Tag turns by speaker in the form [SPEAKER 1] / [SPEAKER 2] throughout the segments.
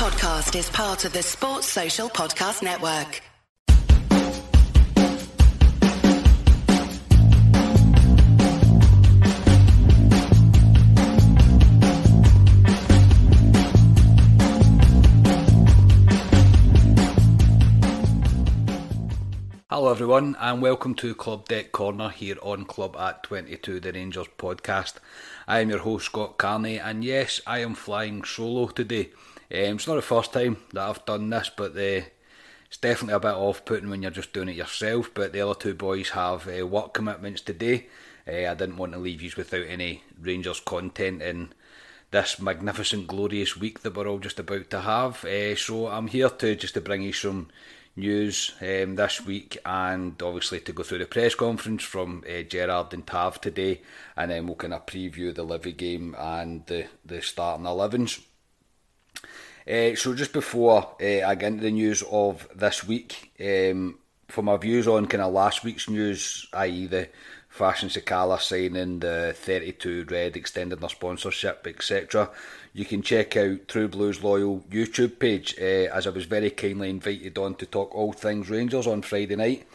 [SPEAKER 1] podcast is part of the Sports Social Podcast Network.
[SPEAKER 2] Hello, everyone, and welcome to Club Deck Corner here on Club at 22, the Rangers podcast. I am your host, Scott Carney, and yes, I am flying solo today. Um, it's not the first time that I've done this, but uh, it's definitely a bit off putting when you're just doing it yourself. But the other two boys have uh, work commitments today. Uh, I didn't want to leave you without any Rangers content in this magnificent, glorious week that we're all just about to have. Uh, so I'm here to just to bring you some news um, this week and obviously to go through the press conference from uh, Gerrard and Tav today and then we'll kind of preview the Livi game and the, the starting 11s. Uh, so just before uh, I get into the news of this week, um, for my views on kind of last week's news, i.e. the Fashion Sakala signing, the 32 Red extending their sponsorship, etc., you can check out True Blues Loyal YouTube page, uh, as I was very kindly invited on to talk all things Rangers on Friday night.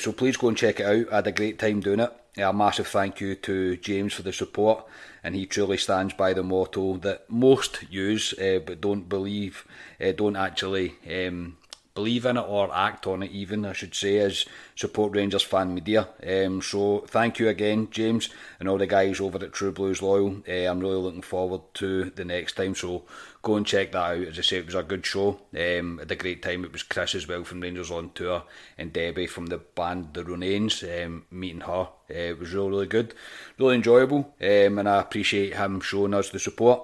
[SPEAKER 2] So please go and check it out. I had a great time doing it. A massive thank you to James for the support and he truly stands by the motto that most use uh, but don't believe, uh, don't actually um, believe in it or act on it even I should say as support Rangers fan media. Um, so thank you again James and all the guys over at True Blues Loyal. Uh, I'm really looking forward to the next time so go and check that out. As I say it was a good show. Um, had a great time. It was Chris as well from Rangers on tour and Debbie from the band The Ronanes um, meeting her. Uh, it was really really good. Really enjoyable um, and I appreciate him showing us the support.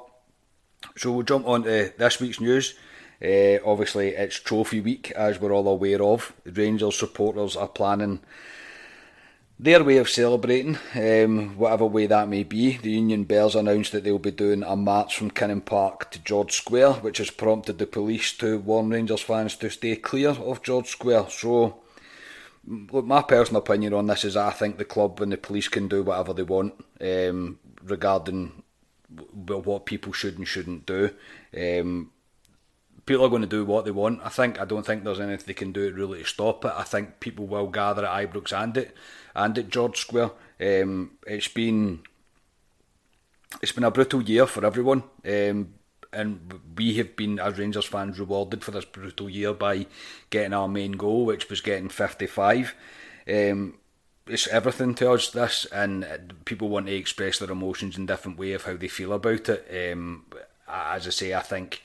[SPEAKER 2] So we'll jump on to this week's news. Uh, obviously, it's trophy week, as we're all aware of. Rangers supporters are planning their way of celebrating, um, whatever way that may be. The Union Bears announced that they'll be doing a march from Kinning Park to George Square, which has prompted the police to warn Rangers fans to stay clear of George Square. So, look, my personal opinion on this is I think the club and the police can do whatever they want um, regarding what people should and shouldn't do. Um, people are going to do what they want. I think I don't think there's anything they can do really to stop it. I think people will gather at Ibrox and it and at George Square. Um, it's been it's been a brutal year for everyone, um, and we have been as Rangers fans rewarded for this brutal year by getting our main goal, which was getting 55. Um, it's everything to us this, and people want to express their emotions in different way of how they feel about it. Um, as I say, I think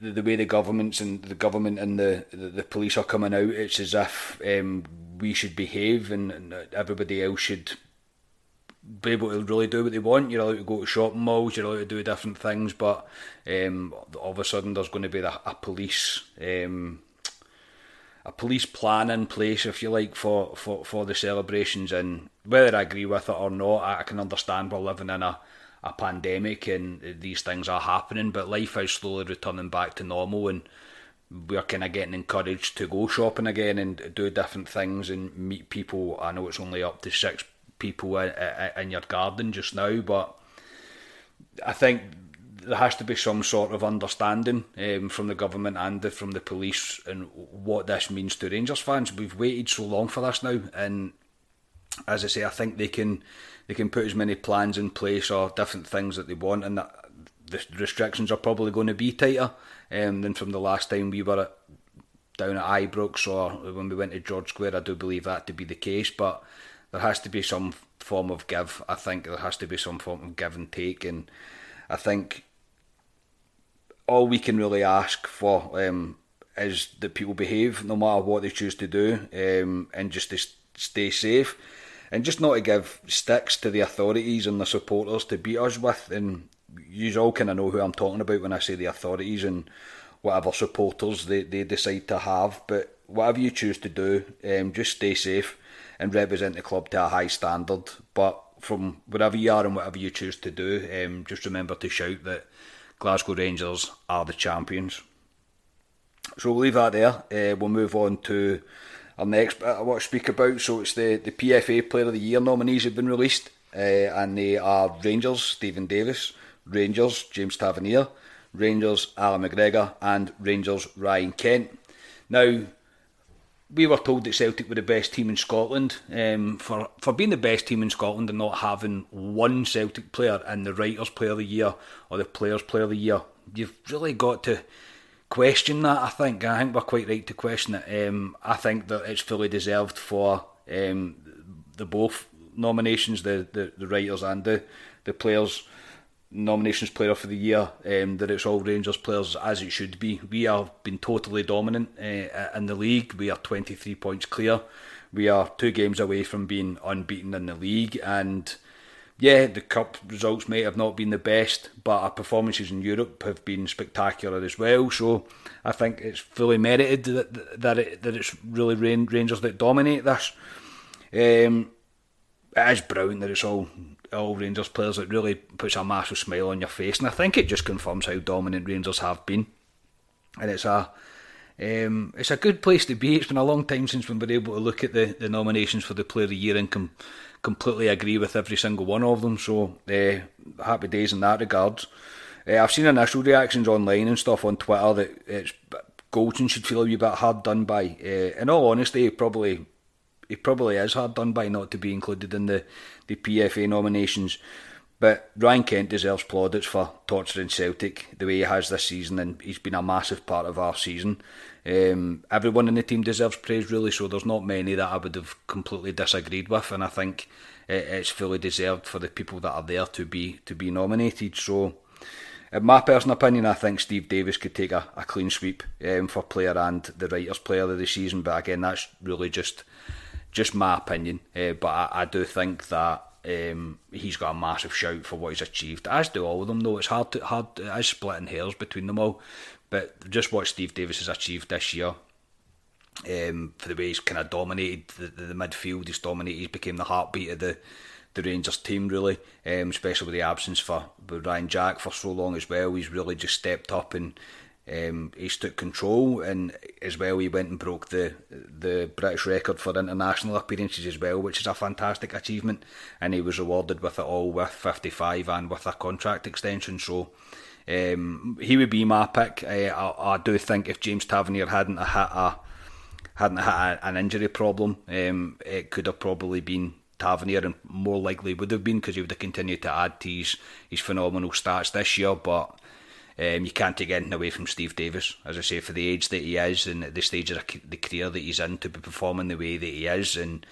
[SPEAKER 2] the, the way the governments and the government and the, the, the police are coming out, it's as if um, we should behave and, and everybody else should be able to really do what they want. You're allowed to go to shopping malls, you're allowed to do different things, but um, all of a sudden there's going to be a, a police um, a police plan in place, if you like, for, for, for the celebrations. And whether I agree with it or not, I can understand we're living in a a pandemic and these things are happening, but life is slowly returning back to normal and we're kind of getting encouraged to go shopping again and do different things and meet people. I know it's only up to six people in your garden just now, but I think there has to be some sort of understanding um, from the government and from the police and what this means to Rangers fans. We've waited so long for this now, and as I say, I think they can they can put as many plans in place or different things that they want, and that the restrictions are probably going to be tighter um, than from the last time we were at, down at Ibrox or when we went to George Square. I do believe that to be the case, but there has to be some form of give. I think there has to be some form of give and take, and I think all we can really ask for um, is that people behave no matter what they choose to do, um, and just to stay safe and just not to give sticks to the authorities and the supporters to beat us with. And you all kind of know who I'm talking about when I say the authorities and whatever supporters they, they decide to have. But whatever you choose to do, um, just stay safe and represent the club to a high standard. But from wherever you are and whatever you choose to do, um, just remember to shout that Glasgow Rangers are the champions. So we'll leave that there. Uh, we'll move on to our next I want to speak about. So it's the, the PFA Player of the Year nominees have been released, uh, and they are Rangers, Stephen Davis, Rangers, James Tavernier, Rangers Alan McGregor, and Rangers Ryan Kent. Now, we were told that Celtic were the best team in Scotland. Um, for for being the best team in Scotland and not having one Celtic player in the Writers' Player of the Year or the Players' Player of the Year, you've really got to question that. I think. I think we're quite right to question it. Um, I think that it's fully deserved for um, the both nominations, the, the, the writers and the the players nominations player for the year um, that it's all Rangers players as it should be. We have been totally dominant uh, in the league. We are 23 points clear. We are two games away from being unbeaten in the league and yeah, the cup results may have not been the best, but our performances in Europe have been spectacular as well. So I think it's fully merited that that, it, that it's really Rangers that dominate this. Um, it is brilliant that it's all all Rangers players. It really puts a massive smile on your face, and I think it just confirms how dominant Rangers have been. And it's a um, it's a good place to be. It's been a long time since we've been able to look at the, the nominations for the Player of the Year and com- completely agree with every single one of them. So uh, happy days in that regard. Uh, I've seen initial reactions online and stuff on Twitter that it's Goldson should feel a wee bit hard done by. Uh, in all honesty, probably he probably is hard done by not to be included in the, the PFA nominations. But Ryan Kent deserves plaudits for torturing Celtic the way he has this season, and he's been a massive part of our season. Um, everyone in the team deserves praise, really, so there's not many that I would have completely disagreed with, and I think it's fully deserved for the people that are there to be to be nominated. So, in my personal opinion, I think Steve Davis could take a, a clean sweep um, for player and the writers' player of the season, but again, that's really just just my opinion, uh, but I, I, do think that um, he's got a massive shout for what he's achieved. As do all of them, though. It's hard to hard. It is splitting hairs between them all, but just what Steve Davis has achieved this year. Um, for the way he's kind of dominated the, the, midfield, he's dominated. He's became the heartbeat of the the Rangers team, really. Um, especially with the absence for Ryan Jack for so long as well. He's really just stepped up and um, he's took control, and as well he went and broke the the British record for international appearances as well, which is a fantastic achievement. And he was rewarded with it all with 55 and with a contract extension. So um, he would be my pick. Uh, I, I, do think if James Tavernier hadn't had a hadn't had an injury problem, um, it could have probably been Tavernier, and more likely would have been because he would have continued to add to his, his phenomenal stats this year, but. Um, you can't take anything away from Steve Davis, as I say, for the age that he is and the stage of the career that he's in to be performing the way that he is and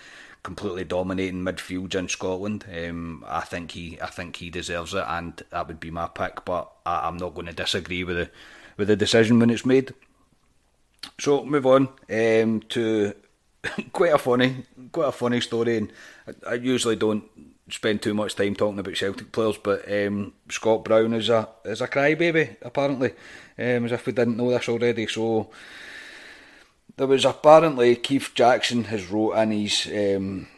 [SPEAKER 2] completely dominating midfield in Scotland. Um, I think he, I think he deserves it, and that would be my pick. But I, am not going to disagree with the with the decision when it's made. So move on um, to quite a funny, quite a funny story, and I, I usually don't spend too much time talking about Celtic players, but um, Scott Brown is a is a crybaby apparently, um, as if we didn't know this already. So there was apparently Keith Jackson has wrote in his um,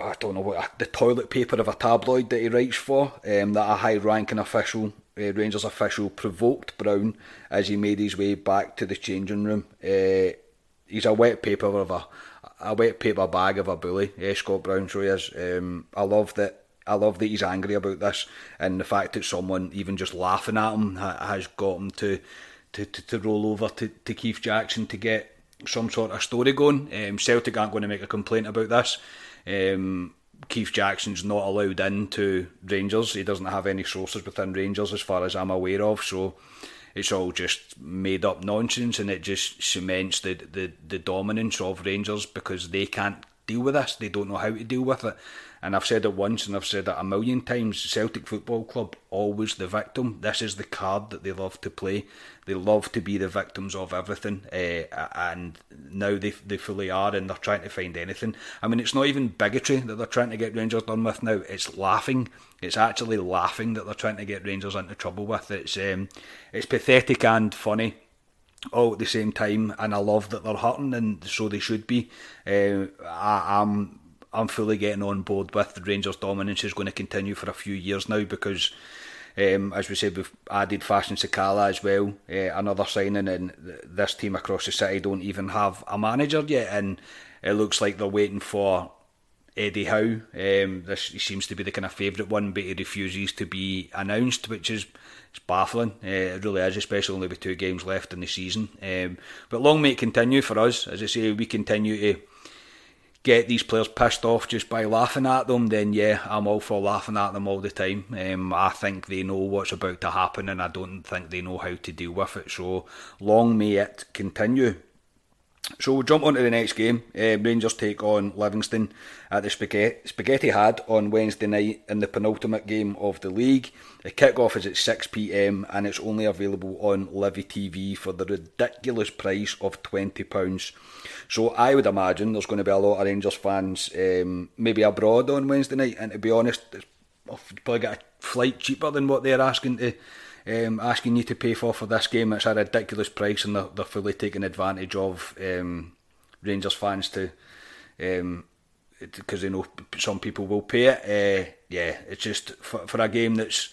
[SPEAKER 2] I don't know what the toilet paper of a tabloid that he writes for um, that a high ranking official. Uh, Rangers official provoked Brown as he made his way back to the changing room. Uh, he's a wet paper of a a wet paper bag of a bully. Yeah, Scott Brown so he is. Um, I love that. I love that he's angry about this, and the fact that someone even just laughing at him has got him to, to, to, to roll over to, to Keith Jackson to get some sort of story going. Um, Celtic aren't going to make a complaint about this. Um, Keith Jackson's not allowed into Rangers. He doesn't have any sources within Rangers, as far as I'm aware of. So it's all just made up nonsense and it just cements the, the, the dominance of Rangers because they can't deal with this. They don't know how to deal with it. And I've said it once and I've said it a million times Celtic Football Club, always the victim. This is the card that they love to play. They love to be the victims of everything. Uh, and now they, they fully are and they're trying to find anything. I mean, it's not even bigotry that they're trying to get Rangers done with now. It's laughing. It's actually laughing that they're trying to get Rangers into trouble with. It's, um, it's pathetic and funny all at the same time, and I love that they're hurting, and so they should be. Uh, I, am I'm fully getting on board with the Rangers' dominance is going to continue for a few years now because. Um, as we said, we've added Fashion Sakala as well, uh, another signing, and this team across the city don't even have a manager yet, and it looks like they're waiting for Eddie Howe. Um, this seems to be the kind of favourite one, but he refuses to be announced, which is baffling. Uh, it really is, especially only with two games left in the season. Um, but long may it continue for us. As I say, we continue to get these players pissed off just by laughing at them, then yeah, I'm all for laughing at them all the time. Um, I think they know what's about to happen, and I don't think they know how to deal with it. So long may it continue. So we'll jump on to the next game. Uh, Rangers take on Livingston at the Spaghetti, Spaghetti Had on Wednesday night in the penultimate game of the league. The kick-off is at 6pm and it's only available on Livi TV for the ridiculous price of £20. So I would imagine there's going to be a lot of Rangers fans um, maybe abroad on Wednesday night and to be honest, I'll probably get a flight cheaper than what they're asking to um, asking you to pay for for this game. It's a ridiculous price, and they're, they're fully taking advantage of um, Rangers fans to um, because they know some people will pay it. Uh, yeah, it's just for, for a game that's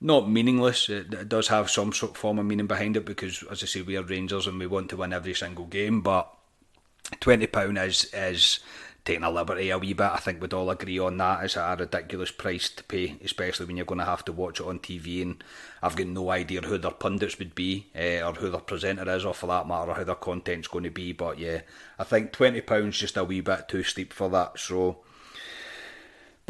[SPEAKER 2] not meaningless. It, it, does have some sort of form of meaning behind it because, as I say, we are Rangers and we want to win every single game. But twenty pound is is taking a liberty a wee bit. I think we'd all agree on that. It's a ridiculous price to pay, especially when you're going to have to watch it on TV. And I've got no idea who their pundits would be, uh, or who their presenter is, or for that matter, how their content's going to be. But yeah, I think twenty pounds just a wee bit too steep for that. So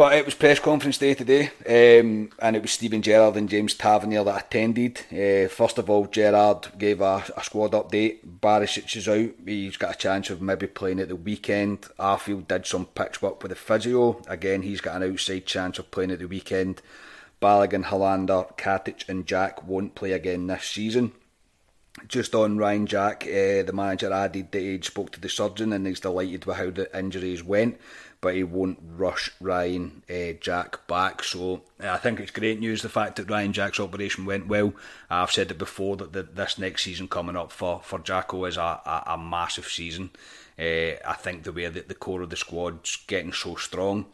[SPEAKER 2] but it was press conference day today, um, and it was Steven Gerrard and James Tavernier that attended. Uh, first of all, Gerrard gave a, a squad update. Barisic is out. He's got a chance of maybe playing at the weekend. Arfield did some pitch work with the physio. Again, he's got an outside chance of playing at the weekend. Balogun, Helander, Katic, and Jack won't play again this season. Just on Ryan Jack, uh, the manager added that he spoke to the surgeon and he's delighted with how the injuries went but he won't rush Ryan uh, Jack back. So I think it's great news the fact that Ryan Jack's operation went well. I've said it before that the, this next season coming up for, for Jacko is a, a, a massive season. Uh, I think the way that the core of the squad's getting so strong,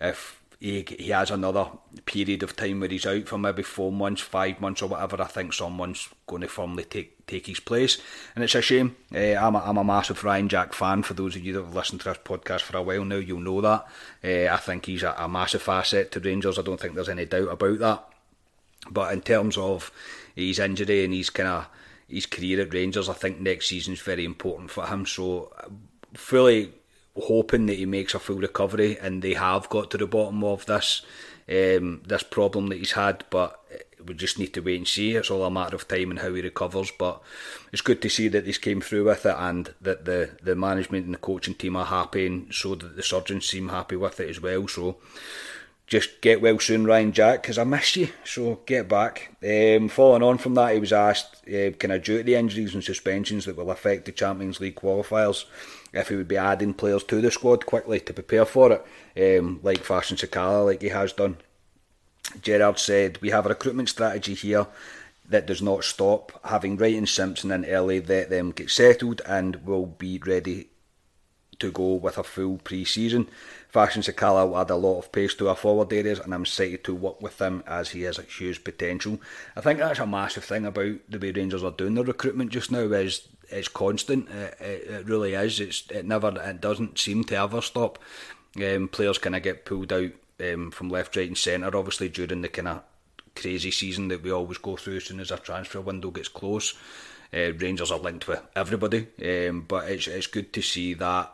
[SPEAKER 2] if he, he has another period of time where he's out for maybe four months, five months, or whatever. I think someone's going to firmly take take his place, and it's a shame. Uh, I'm, a, I'm a massive Ryan Jack fan. For those of you that have listened to this podcast for a while now, you'll know that. Uh, I think he's a, a massive asset to Rangers. I don't think there's any doubt about that. But in terms of his injury and his kind of his career at Rangers, I think next season's very important for him. So fully hoping that he makes a full recovery, and they have got to the bottom of this um, this problem that he's had. But we just need to wait and see. It's all a matter of time and how he recovers. But it's good to see that he's came through with it, and that the the management and the coaching team are happy, and so that the surgeons seem happy with it as well. So. Just get well soon, Ryan Jack, because I miss you. So get back. Um, following on from that, he was asked, uh, of due to the injuries and suspensions that will affect the Champions League qualifiers, if he would be adding players to the squad quickly to prepare for it, um, like Fashion Sakala, like he has done. Gerrard said, We have a recruitment strategy here that does not stop. Having Wright and Simpson in early, let them get settled and we'll be ready to go with a full pre season. Fashion Sakala will add a lot of pace to our forward areas, and I'm excited to work with him as he has a huge potential. I think that's a massive thing about the way Rangers are doing their recruitment just now is it's constant. It, it, it really is. It's it never it doesn't seem to ever stop. Um, players kind of get pulled out um, from left, right, and centre. Obviously during the kind of crazy season that we always go through as soon as our transfer window gets close. Uh, Rangers are linked with everybody, um, but it's it's good to see that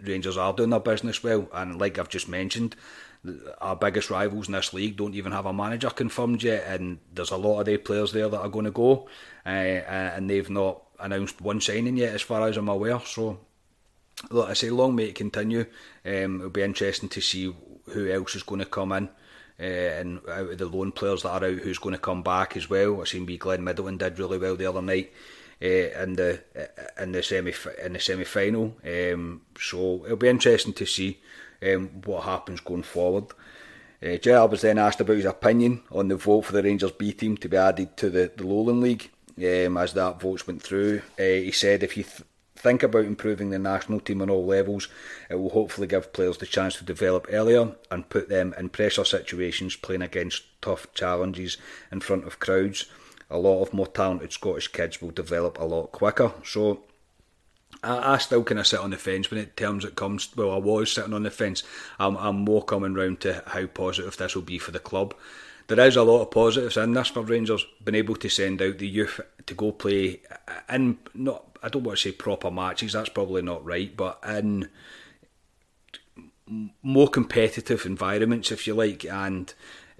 [SPEAKER 2] Rangers are doing their business well. And like I've just mentioned, our biggest rivals in this league don't even have a manager confirmed yet, and there's a lot of their players there that are going to go, uh, and they've not announced one signing yet, as far as I'm aware. So, look, I say, long may it continue. Um, it'll be interesting to see who else is going to come in. Uh, and out of the loan players that are out, who's going to come back as well? I seen B Glenn Middleton did really well the other night uh, in the uh, in the semi in the semi final. Um, so it'll be interesting to see um, what happens going forward. Uh, Gerrard was then asked about his opinion on the vote for the Rangers B team to be added to the, the Lowland League. Um, as that votes went through, uh, he said if you th- think about improving the national team on all levels, it will hopefully give players the chance to develop earlier and put them in pressure situations playing against tough challenges in front of crowds. A lot of more talented Scottish kids will develop a lot quicker. So I, I still kind of sit on the fence when it terms it comes. Well, I was sitting on the fence. I'm, I'm more coming round to how positive this will be for the club. There is a lot of positives in this for Rangers. Being able to send out the youth to go play in not I don't want to say proper matches. That's probably not right, but in more competitive environments, if you like, and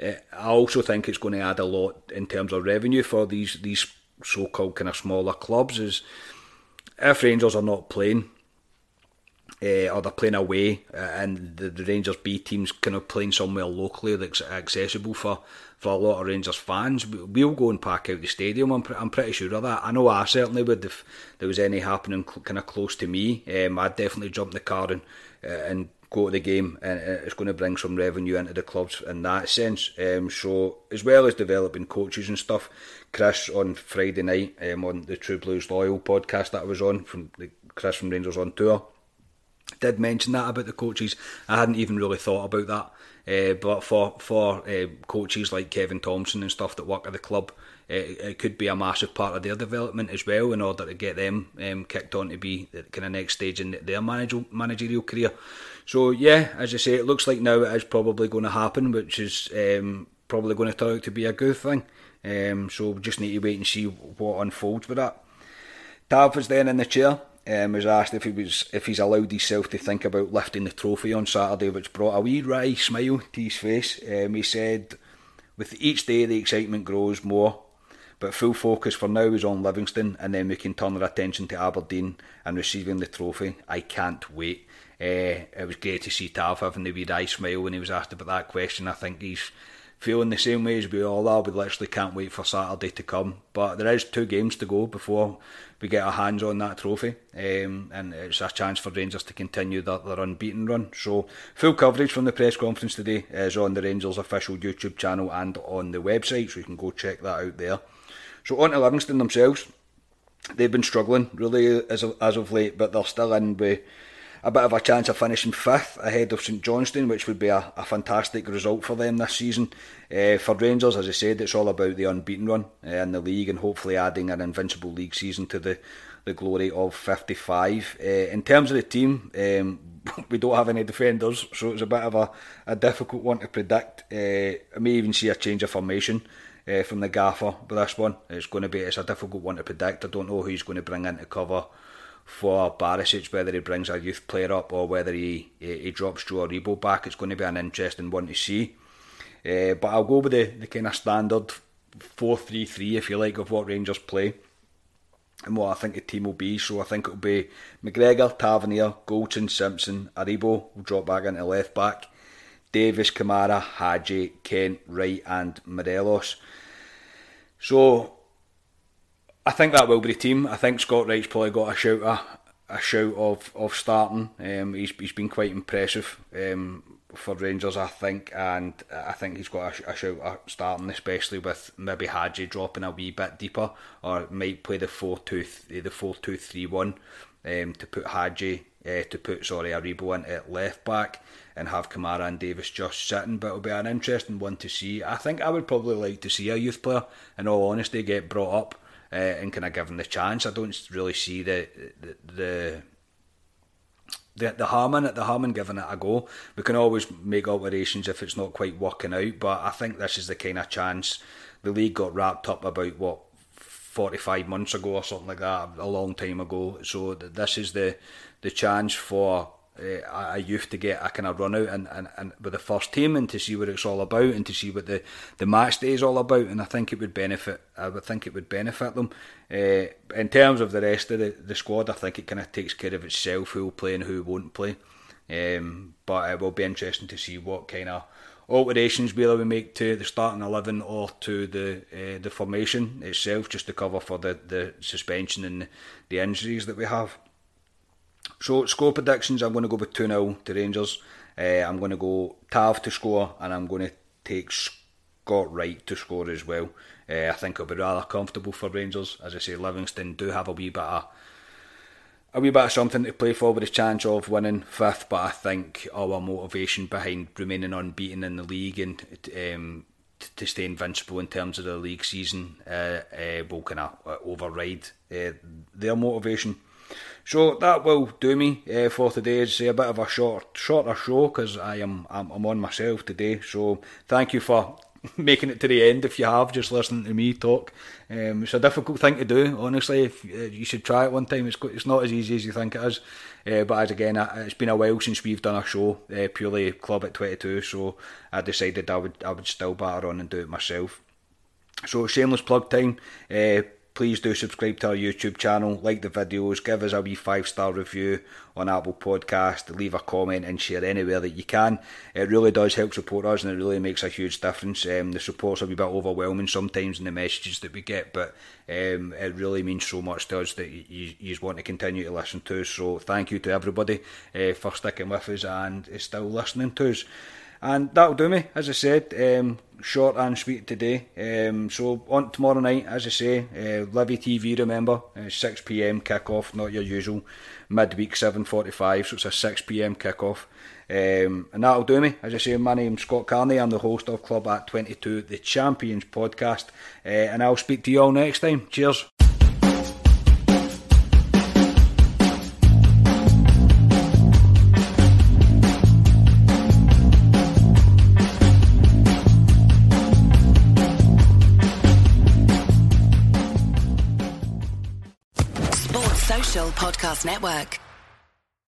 [SPEAKER 2] uh, I also think it's going to add a lot in terms of revenue for these these so-called kind of smaller clubs. Is if Rangers are not playing, uh, or they're playing away, uh, and the, the Rangers B teams kind of playing somewhere locally that's accessible for, for a lot of Rangers fans, we'll go and pack out the stadium. I'm, I'm pretty sure of that. I know I certainly would if there was any happening kind of close to me. Um, I'd definitely jump the car and uh, and go to the game, and it's going to bring some revenue into the clubs in that sense. Um, so as well as developing coaches and stuff, Chris on Friday night um, on the True Blues Loyal podcast that I was on from the Chris from Rangers on tour did mention that about the coaches. I hadn't even really thought about that. Uh, but for for uh, coaches like Kevin Thompson and stuff that work at the club, it, it, could be a massive part of their development as well in order to get them um, kicked on to be the kind of next stage in their managerial managerial career. So yeah, as I say, it looks like now it is probably going to happen, which is um, probably going to turn out to be a good thing. Um, so we just need to wait and see what unfolds with that. Tav was then in the chair um, was asked if he was if he's allowed himself to think about lifting the trophy on Saturday, which brought a wee wry smile to his face. Um, he said, "With each day, the excitement grows more, but full focus for now is on Livingston, and then we can turn our attention to Aberdeen and receiving the trophy. I can't wait." Uh, it was great to see Tav having the wee wry smile when he was asked about that question. I think he's feeling the same way as we all are. We literally can't wait for Saturday to come. But there is two games to go before we get our hands on that trophy, um, and it's a chance for Rangers to continue their, their unbeaten run. So full coverage from the press conference today is on the Rangers official YouTube channel and on the website, so you can go check that out there. So on to Livingston themselves. They've been struggling really as of, as of late, but they're still in with a bit of a chance of finishing fifth ahead of St Johnstone, which would be a, a fantastic result for them this season. Uh, for Rangers, as I said, it's all about the unbeaten run uh, in the league and hopefully adding an invincible league season to the, the glory of 55. Uh, in terms of the team, um, we don't have any defenders, so it's a bit of a, a difficult one to predict. I may even see a change of formation. from the gaffer with this one, it's going to be it's a difficult one to predict. I don't know who he's going to bring in to cover for Barisic, whether he brings a youth player up or whether he, he, he drops Joe Aribo back. It's going to be an interesting one to see. Uh, but I'll go with the, the kind of standard 4 3 3, if you like, of what Rangers play and what I think the team will be. So I think it'll be McGregor, Tavernier, Goldson, Simpson, Aribo will drop back into left back, Davis, Kamara, Hagi, Kent, Wright, and Morelos. So I think that will be the team. I think Scott Wright's probably got a shout a, a shout of of starting. Um, he's he's been quite impressive um, for Rangers, I think, and I think he's got a, a shout of starting, especially with maybe Hagi dropping a wee bit deeper, or might play the four two the four two three one um, to put Hagi uh, to put sorry Aribo into left back and have Kamara and Davis just sitting. But it'll be an interesting one to see. I think I would probably like to see a youth player, in all honesty, get brought up uh, and kind of given the chance. I don't really see the the the the, the harm the harm in giving it a go. We can always make alterations if it's not quite working out, but I think this is the kind of chance. The league got wrapped up about what 45 months ago or something like that, a long time ago. So this is the the chance for uh, a youth to get a kind of run out and, and, and with the first team and to see what it's all about and to see what the, the match day is all about and I think it would benefit I would think it would benefit them. Uh, in terms of the rest of the, the squad I think it kind of takes care of itself who will play and who won't play. Um, but it will be interesting to see what kind of alterations we'll we make to the starting 11 or to the uh, the formation itself just to cover for the, the suspension and the injuries that we have so, score predictions, I'm going to go with 2 0 to Rangers. Uh, I'm going to go Tav to score, and I'm going to take Scott Wright to score as well. Uh, I think it'll be rather comfortable for Rangers. As I say, Livingston do have a wee bit of a wee bit of something to play for with a chance of winning fifth, but I think our motivation behind remaining unbeaten in the league and um, to stay invincible in terms of the league season uh, uh, will kind of override uh, their motivation. So that will do me uh, for today. It's a bit of a short, shorter show because I am I'm, I'm on myself today. So thank you for making it to the end if you have just listening to me talk. Um, it's a difficult thing to do, honestly. If uh, you should try it one time, it's it's not as easy as you think it is. Uh, but as again, it's been a while since we've done a show purely club at twenty two, so I decided I would I would still batter on and do it myself. So shameless plug time. Please do subscribe to our YouTube channel, like the videos, give us a wee five star review on Apple Podcast, leave a comment and share anywhere that you can. It really does help support us and it really makes a huge difference. Um, the support's a bit overwhelming sometimes in the messages that we get, but um, it really means so much to us that you, you want to continue to listen to us. So thank you to everybody uh, for sticking with us and still listening to us. And that'll do me, as I said, um, short and sweet today. Um, so on tomorrow night, as I say, uh, Livi TV, remember, uh, 6pm kick-off, not your usual midweek 7.45, so it's a 6pm kick-off. Um, and that'll do me. As I say, my name's Scott Carney. I'm the host of Club at 22, the Champions podcast. Uh, and I'll speak to you all next time. Cheers.
[SPEAKER 1] Podcast Network.